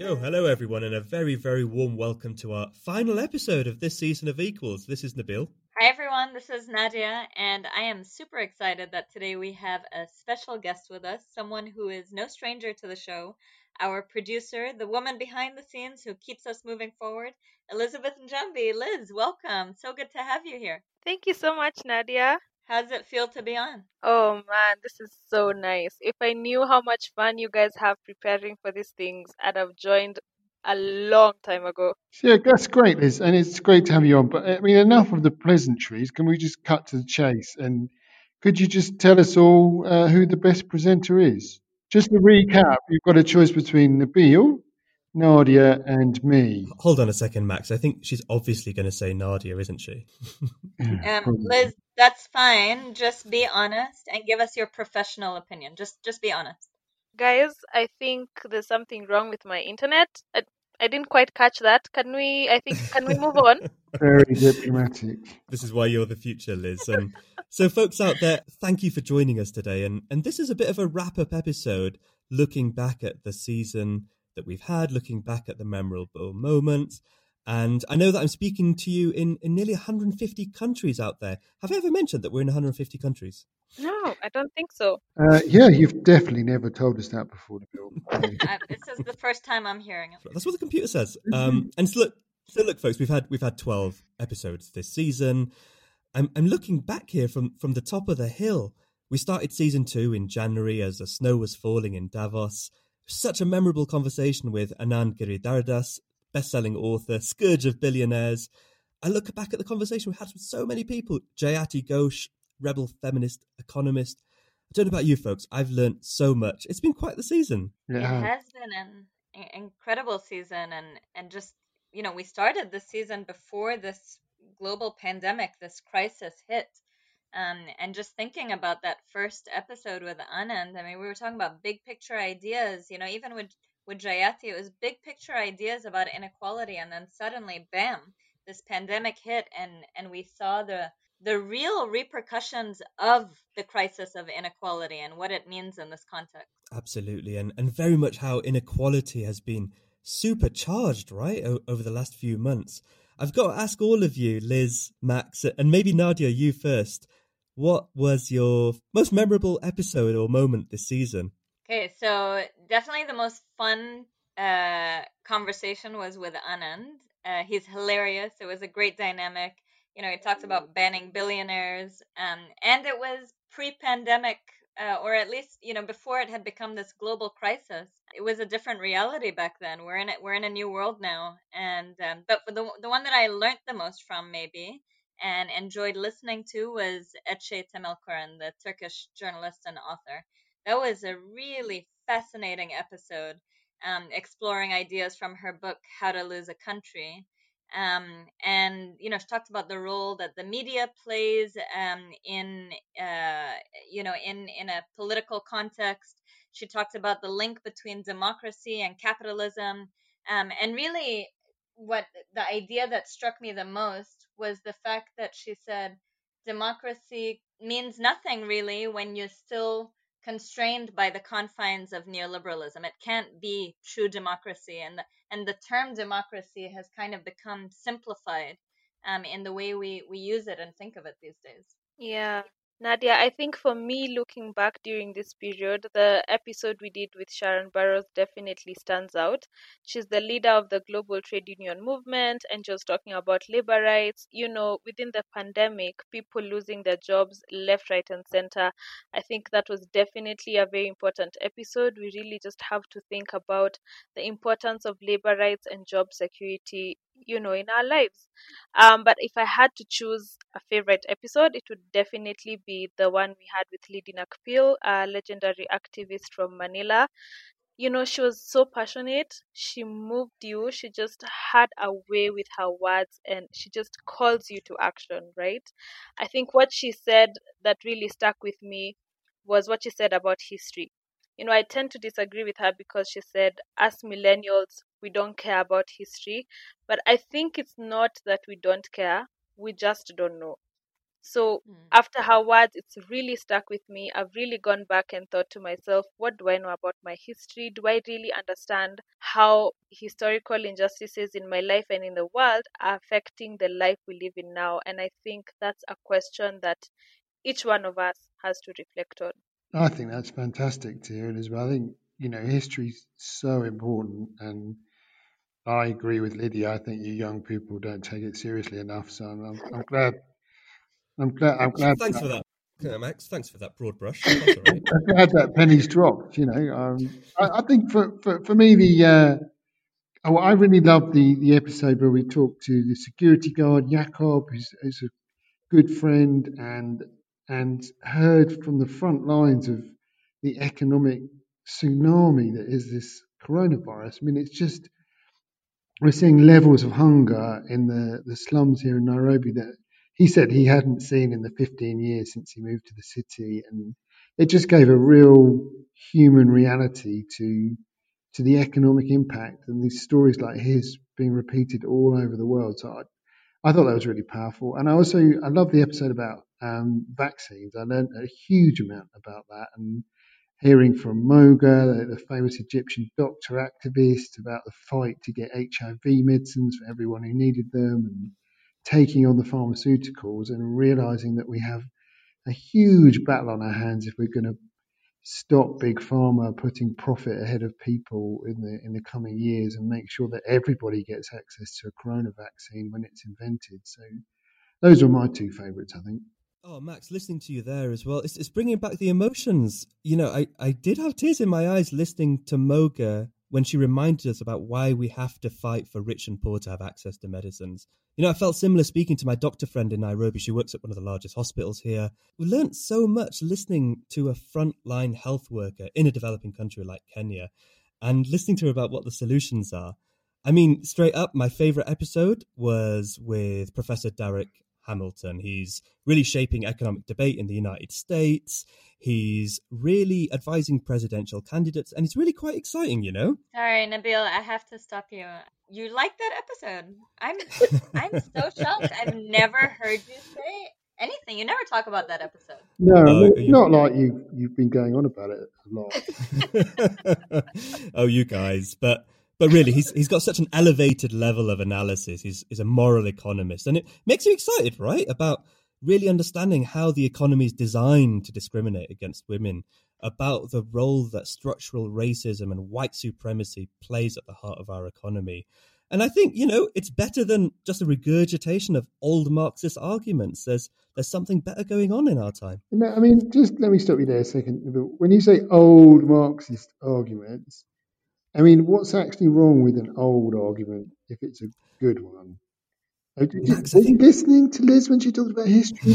Yo, hello everyone, and a very, very warm welcome to our final episode of this season of Equals. This is Nabil. Hi everyone, this is Nadia, and I am super excited that today we have a special guest with us, someone who is no stranger to the show, our producer, the woman behind the scenes who keeps us moving forward, Elizabeth Njambi. Liz, welcome. So good to have you here. Thank you so much, Nadia. How does it feel to be on? Oh man, this is so nice. If I knew how much fun you guys have preparing for these things, I'd have joined a long time ago. Yeah, that's great, Liz, and it's great to have you on. But I mean, enough of the pleasantries. Can we just cut to the chase? And could you just tell us all uh, who the best presenter is? Just to recap, you've got a choice between Nabil, Nadia, and me. Hold on a second, Max. I think she's obviously going to say Nadia, isn't she? um, Liz, that's fine. Just be honest and give us your professional opinion. Just, just be honest. Guys, I think there's something wrong with my internet. I, I didn't quite catch that. Can we? I think. Can we move on? Very diplomatic. This is why you're the future, Liz. And so, folks out there, thank you for joining us today. And and this is a bit of a wrap up episode, looking back at the season that we've had, looking back at the memorable moments. And I know that I'm speaking to you in, in nearly 150 countries out there. Have I ever mentioned that we're in 150 countries? No, I don't think so. Uh, yeah, you've definitely never told us that before, Bill. uh, this is the first time I'm hearing it. That's what the computer says. Um, and so look, so look, folks, we've had we've had 12 episodes this season. I'm I'm looking back here from from the top of the hill. We started season two in January as the snow was falling in Davos. Such a memorable conversation with Anand Giridharadas, best-selling author, scourge of billionaires. I look back at the conversation we had with so many people: Jayati Ghosh, rebel feminist economist. I don't know about you folks. I've learned so much. It's been quite the season. Yeah. It has been an incredible season, and and just you know, we started this season before this global pandemic, this crisis hit. Um, and just thinking about that first episode with Anand, I mean, we were talking about big picture ideas, you know, even with with Jayati, it was big picture ideas about inequality, and then suddenly, bam, this pandemic hit, and and we saw the the real repercussions of the crisis of inequality and what it means in this context. Absolutely, and and very much how inequality has been supercharged, right, o- over the last few months. I've got to ask all of you, Liz, Max, and maybe Nadia, you first. What was your most memorable episode or moment this season? Okay, so definitely the most fun uh, conversation was with Anand. Uh, he's hilarious. It was a great dynamic. You know, he talked about banning billionaires, um, and it was pre-pandemic, uh, or at least you know before it had become this global crisis. It was a different reality back then. We're in it. We're in a new world now, and um, but the the one that I learned the most from maybe and enjoyed listening to was Ece Temelkuran, the Turkish journalist and author. That was a really fascinating episode, um, exploring ideas from her book How to Lose a Country. Um, and you know, she talked about the role that the media plays um, in uh, you know in in a political context. She talked about the link between democracy and capitalism, um, and really, what the idea that struck me the most was the fact that she said democracy means nothing really when you're still constrained by the confines of neoliberalism. It can't be true democracy, and the, and the term democracy has kind of become simplified um, in the way we we use it and think of it these days. Yeah, Nadia, I think for me, looking back during this period, the episode we did with Sharan Burrows definitely stands out. She's the leader of the global trade union movement and just talking about labor rights. You know, within the pandemic, people losing their jobs left, right, and center. I think that was definitely a very important episode. We really just have to think about the importance of labor rights and job security you know in our lives. Um but if i had to choose a favorite episode it would definitely be the one we had with Lidy Nacpil, a legendary activist from Manila. You know she was so passionate. She moved you. She just had a way with her words and she just calls you to action right? I think what she said that really stuck with me was what she said about history you know, I tend to disagree with her because she said, as millennials, we don't care about history. But I think it's not that we don't care, we just don't know. So Mm. after her words, it's really stuck with me. I've really gone back and thought to myself, what do I know about my history? Do I really understand how historical injustices in my life and in the world are affecting the life we live in now? And I think that's a question that each one of us has to reflect on. I think that's fantastic to hear it as well. I think you know history's so important, and I agree with Lydia. I think you young people don't take it seriously enough. So I'm, I'm, I'm glad. I'm glad. I'm glad. Thanks for that, yeah, Max. Thanks for that broad brush. Right. I'm glad that penny's dropped. You know, um, I, I think for, for, for me the uh, oh, I really loved the the episode where we talked to the security guard Jakob, who's, who's a good friend, and and heard from the front lines of the economic tsunami that is this coronavirus. I mean, it's just we're seeing levels of hunger in the, the slums here in Nairobi that he said he hadn't seen in the 15 years since he moved to the city. And it just gave a real human reality to to the economic impact and these stories like his being repeated all over the world. So I, I thought that was really powerful. And I also I love the episode about um, vaccines. I learned a huge amount about that and hearing from Mohga, the, the famous Egyptian doctor activist, about the fight to get HIV medicines for everyone who needed them, and taking on the pharmaceuticals, and realizing that we have a huge battle on our hands if we're going to stop big pharma putting profit ahead of people in the in the coming years and make sure that everybody gets access to a corona vaccine when it's invented. So those were my two favorites, I think. Oh, Max, listening to you there as well, it's, it's bringing back the emotions. You know, I, I did have tears in my eyes listening to Mohga when she reminded us about why we have to fight for rich and poor to have access to medicines. You know, I felt similar speaking to my doctor friend in Nairobi. She works at one of the largest hospitals here. We learned so much listening to a frontline health worker in a developing country like Kenya and listening to her about what the solutions are. I mean, straight up, my favorite episode was with Professor Darrick Hamilton. He's really shaping economic debate in the United States. He's really advising presidential candidates, and it's really quite exciting, you know? Sorry, Nabil, I have to stop you. You like that episode? I'm I'm so shocked. I've never heard you say anything. You never talk about that episode. No, not, you- not like you you've been going on about it a lot. oh, you guys, but but really, he's he's got such an elevated level of analysis. He's he's a moral economist, and it makes you excited, right? About really understanding how the economy is designed to discriminate against women, about the role that structural racism and white supremacy plays at the heart of our economy. And I think, you know, it's better than just a regurgitation of old Marxist arguments. There's there's something better going on in our time. No, I mean, just let me stop you there a second. When you say old Marxist arguments, I mean, what's actually wrong with an old argument if it's a good one? Oh, did you, Max, were you think- listening to Liz when she talked about history?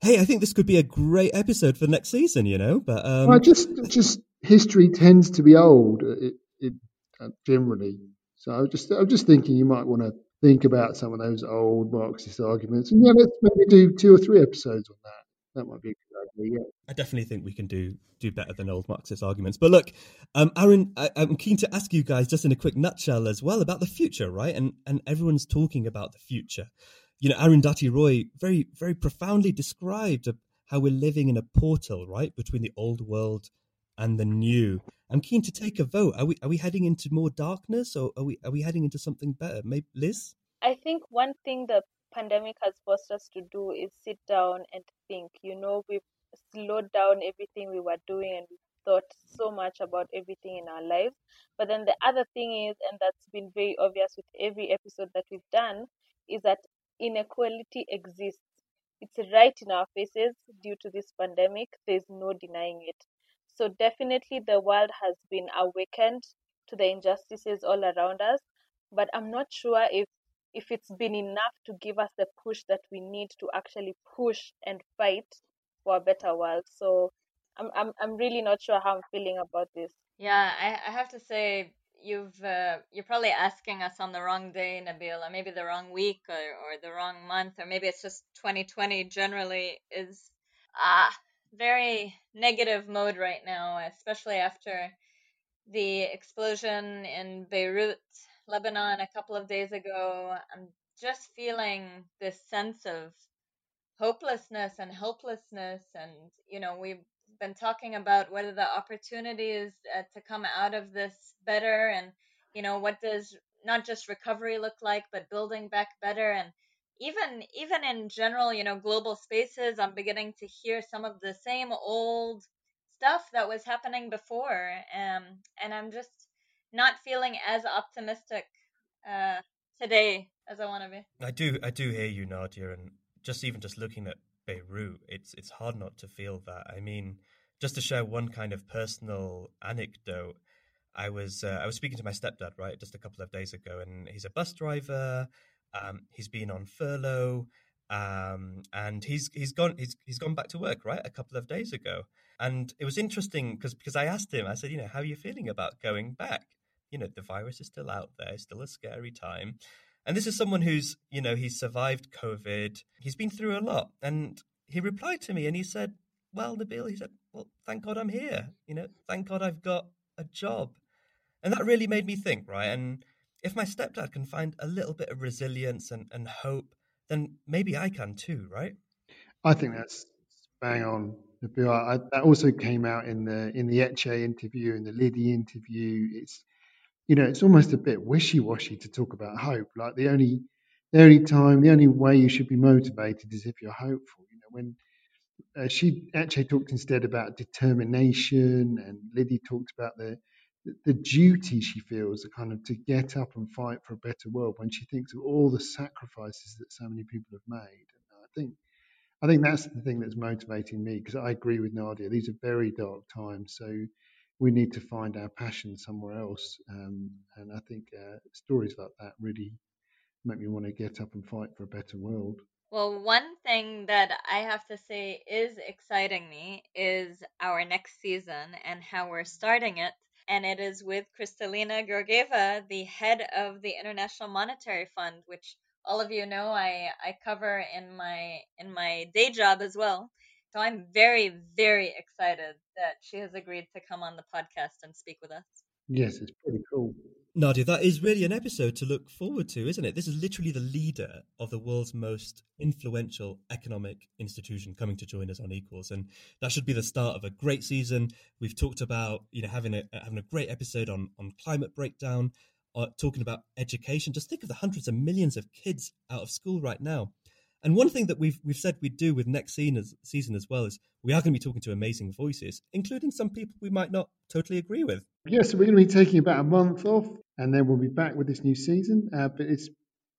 hey, I think this could be a great episode for next season, you know. But um, well, just just history tends to be old, uh, it, it, uh, generally. So I was just I was just thinking you might want to think about some of those old Marxist arguments, and yeah, let's maybe do two or three episodes on that. That might be a. Yeah. I definitely think we can do do better than old Marxist arguments. But look, um, Aaron, I, I'm keen to ask you guys just in a quick nutshell as well about the future, right? And and everyone's talking about the future. You know, Arundhati Roy very very profoundly described how we're living in a portal, right, between the old world and the new. I'm keen to take a vote. Are we are we heading into more darkness, or are we are we heading into something better? Maybe Liz. I think one thing the pandemic has forced us to do is sit down and think. You know, we've slowed down everything we were doing and we thought so much about everything in our lives. But then the other thing is, and that's been very obvious with every episode that we've done, is that inequality exists. It's right in our faces due to this pandemic. There's no denying it. So definitely the world has been awakened to the injustices all around us. But I'm not sure if if it's been enough to give us the push that we need to actually push and fight for a better world. So I'm I'm I'm really not sure how I'm feeling about this. Yeah, I, I have to say you've uh, you're probably asking us on the wrong day, Nabil, or maybe the wrong week, or, or the wrong month, or maybe it's just 2020 generally is ah very negative mode right now, especially after the explosion in Beirut, Lebanon, a couple of days ago. I'm just feeling this sense of hopelessness and helplessness and you know we've been talking about what are the opportunities uh, to come out of this better and you know what does not just recovery look like but building back better. And even even in general you know global spaces i'm beginning to hear some of the same old stuff that was happening before. Um and i'm just not feeling as optimistic uh today as i want to be. I do i do hear you nadia and just even just looking at Beirut, it's it's hard not to feel that. I mean, just to share one kind of personal anecdote, I was uh, I was speaking to my stepdad right just a couple of days ago, and he's a bus driver. Um, he's been on furlough, um, and he's he's gone he's he's gone back to work right a couple of days ago, and it was interesting because because I asked him I said you know how are you feeling about going back? You know the virus is still out there, it's still a scary time, and this is someone who's, you know, he's survived COVID. He's been through a lot. And he replied to me and he said, Well, Nabil, he said, Well, thank God I'm here. You know, thank God I've got a job. And that really made me think, right? And if my stepdad can find a little bit of resilience and, and hope, then maybe I can too, right? I think that's bang on. Nabil. I, that also came out in the in the Ece interview and the Lidy interview. It's you know, it's almost a bit wishy-washy to talk about hope. Like the only, the only time, the only way you should be motivated is if you're hopeful. You know, when uh, she actually talked instead about determination, and Lidy talked about the, the the duty she feels, to kind of to get up and fight for a better world. When she thinks of all the sacrifices that so many people have made, and I think I think that's the thing that's motivating me because I agree with Nadia. These are very dark times, so we need to find our passion somewhere else. Um, and I think uh, stories like that really make me want to get up and fight for a better world. Well, one thing that I have to say is exciting me is our next season and how we're starting it. And it is with Kristalina Georgieva, the head of the International Monetary Fund, which all of you know I, I cover in my in my day job as well. So I'm very, very excited that she has agreed to come on the podcast and speak with us. Yes, it's pretty cool. Nadia, that is really an episode to look forward to, isn't it? This is literally the leader of the world's most influential economic institution coming to join us on Equals, and that should be the start of a great season. We've talked about you know having a having a great episode on on climate breakdown, uh, talking about education. Just think of the hundreds of millions of kids out of school right now. And one thing that we've we've said we'd do with next season as well is we are going to be talking to amazing voices, including some people we might not totally agree with. Yes, yeah, so we're going to be taking about a month off, and then we'll be back with this new season. Uh, but it's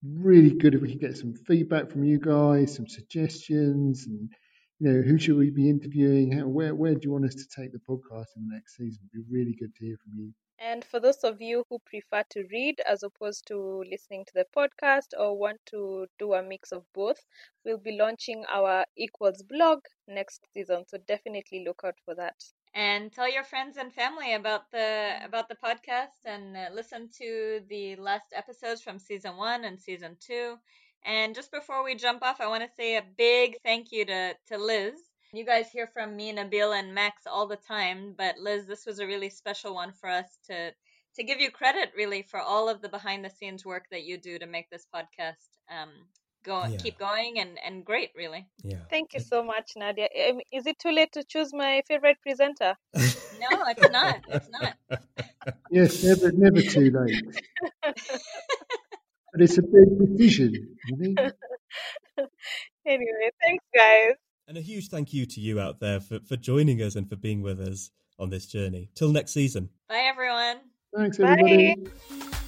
really good if we can get some feedback from you guys, some suggestions, and you know who should we be interviewing? How, where where do you want us to take the podcast in the next season? It'd be really good to hear from you. And for those of you who prefer to read as opposed to listening to the podcast or want to do a mix of both, we'll be launching our Equals blog next season. So definitely look out for that. And tell your friends and family about the about the podcast and uh, listen to the last episodes from season 1 and season 2. And just before we jump off, I want to say a big thank you to to Liz you guys hear from me, Nabil, and Max all the time, but Liz, this was a really special one for us to to give you credit really for all of the behind the scenes work that you do to make this podcast um, go yeah. keep going and and great really. Yeah. Thank you so much, Nadia. Is it too late to choose my favorite presenter? no, it's not. It's not. yes, never never too late. but it's a big decision. anyway, thanks guys. And a huge thank you to you out there for, for joining us and for being with us on this journey. Till next season. Bye, everyone. Thanks, everybody. Bye.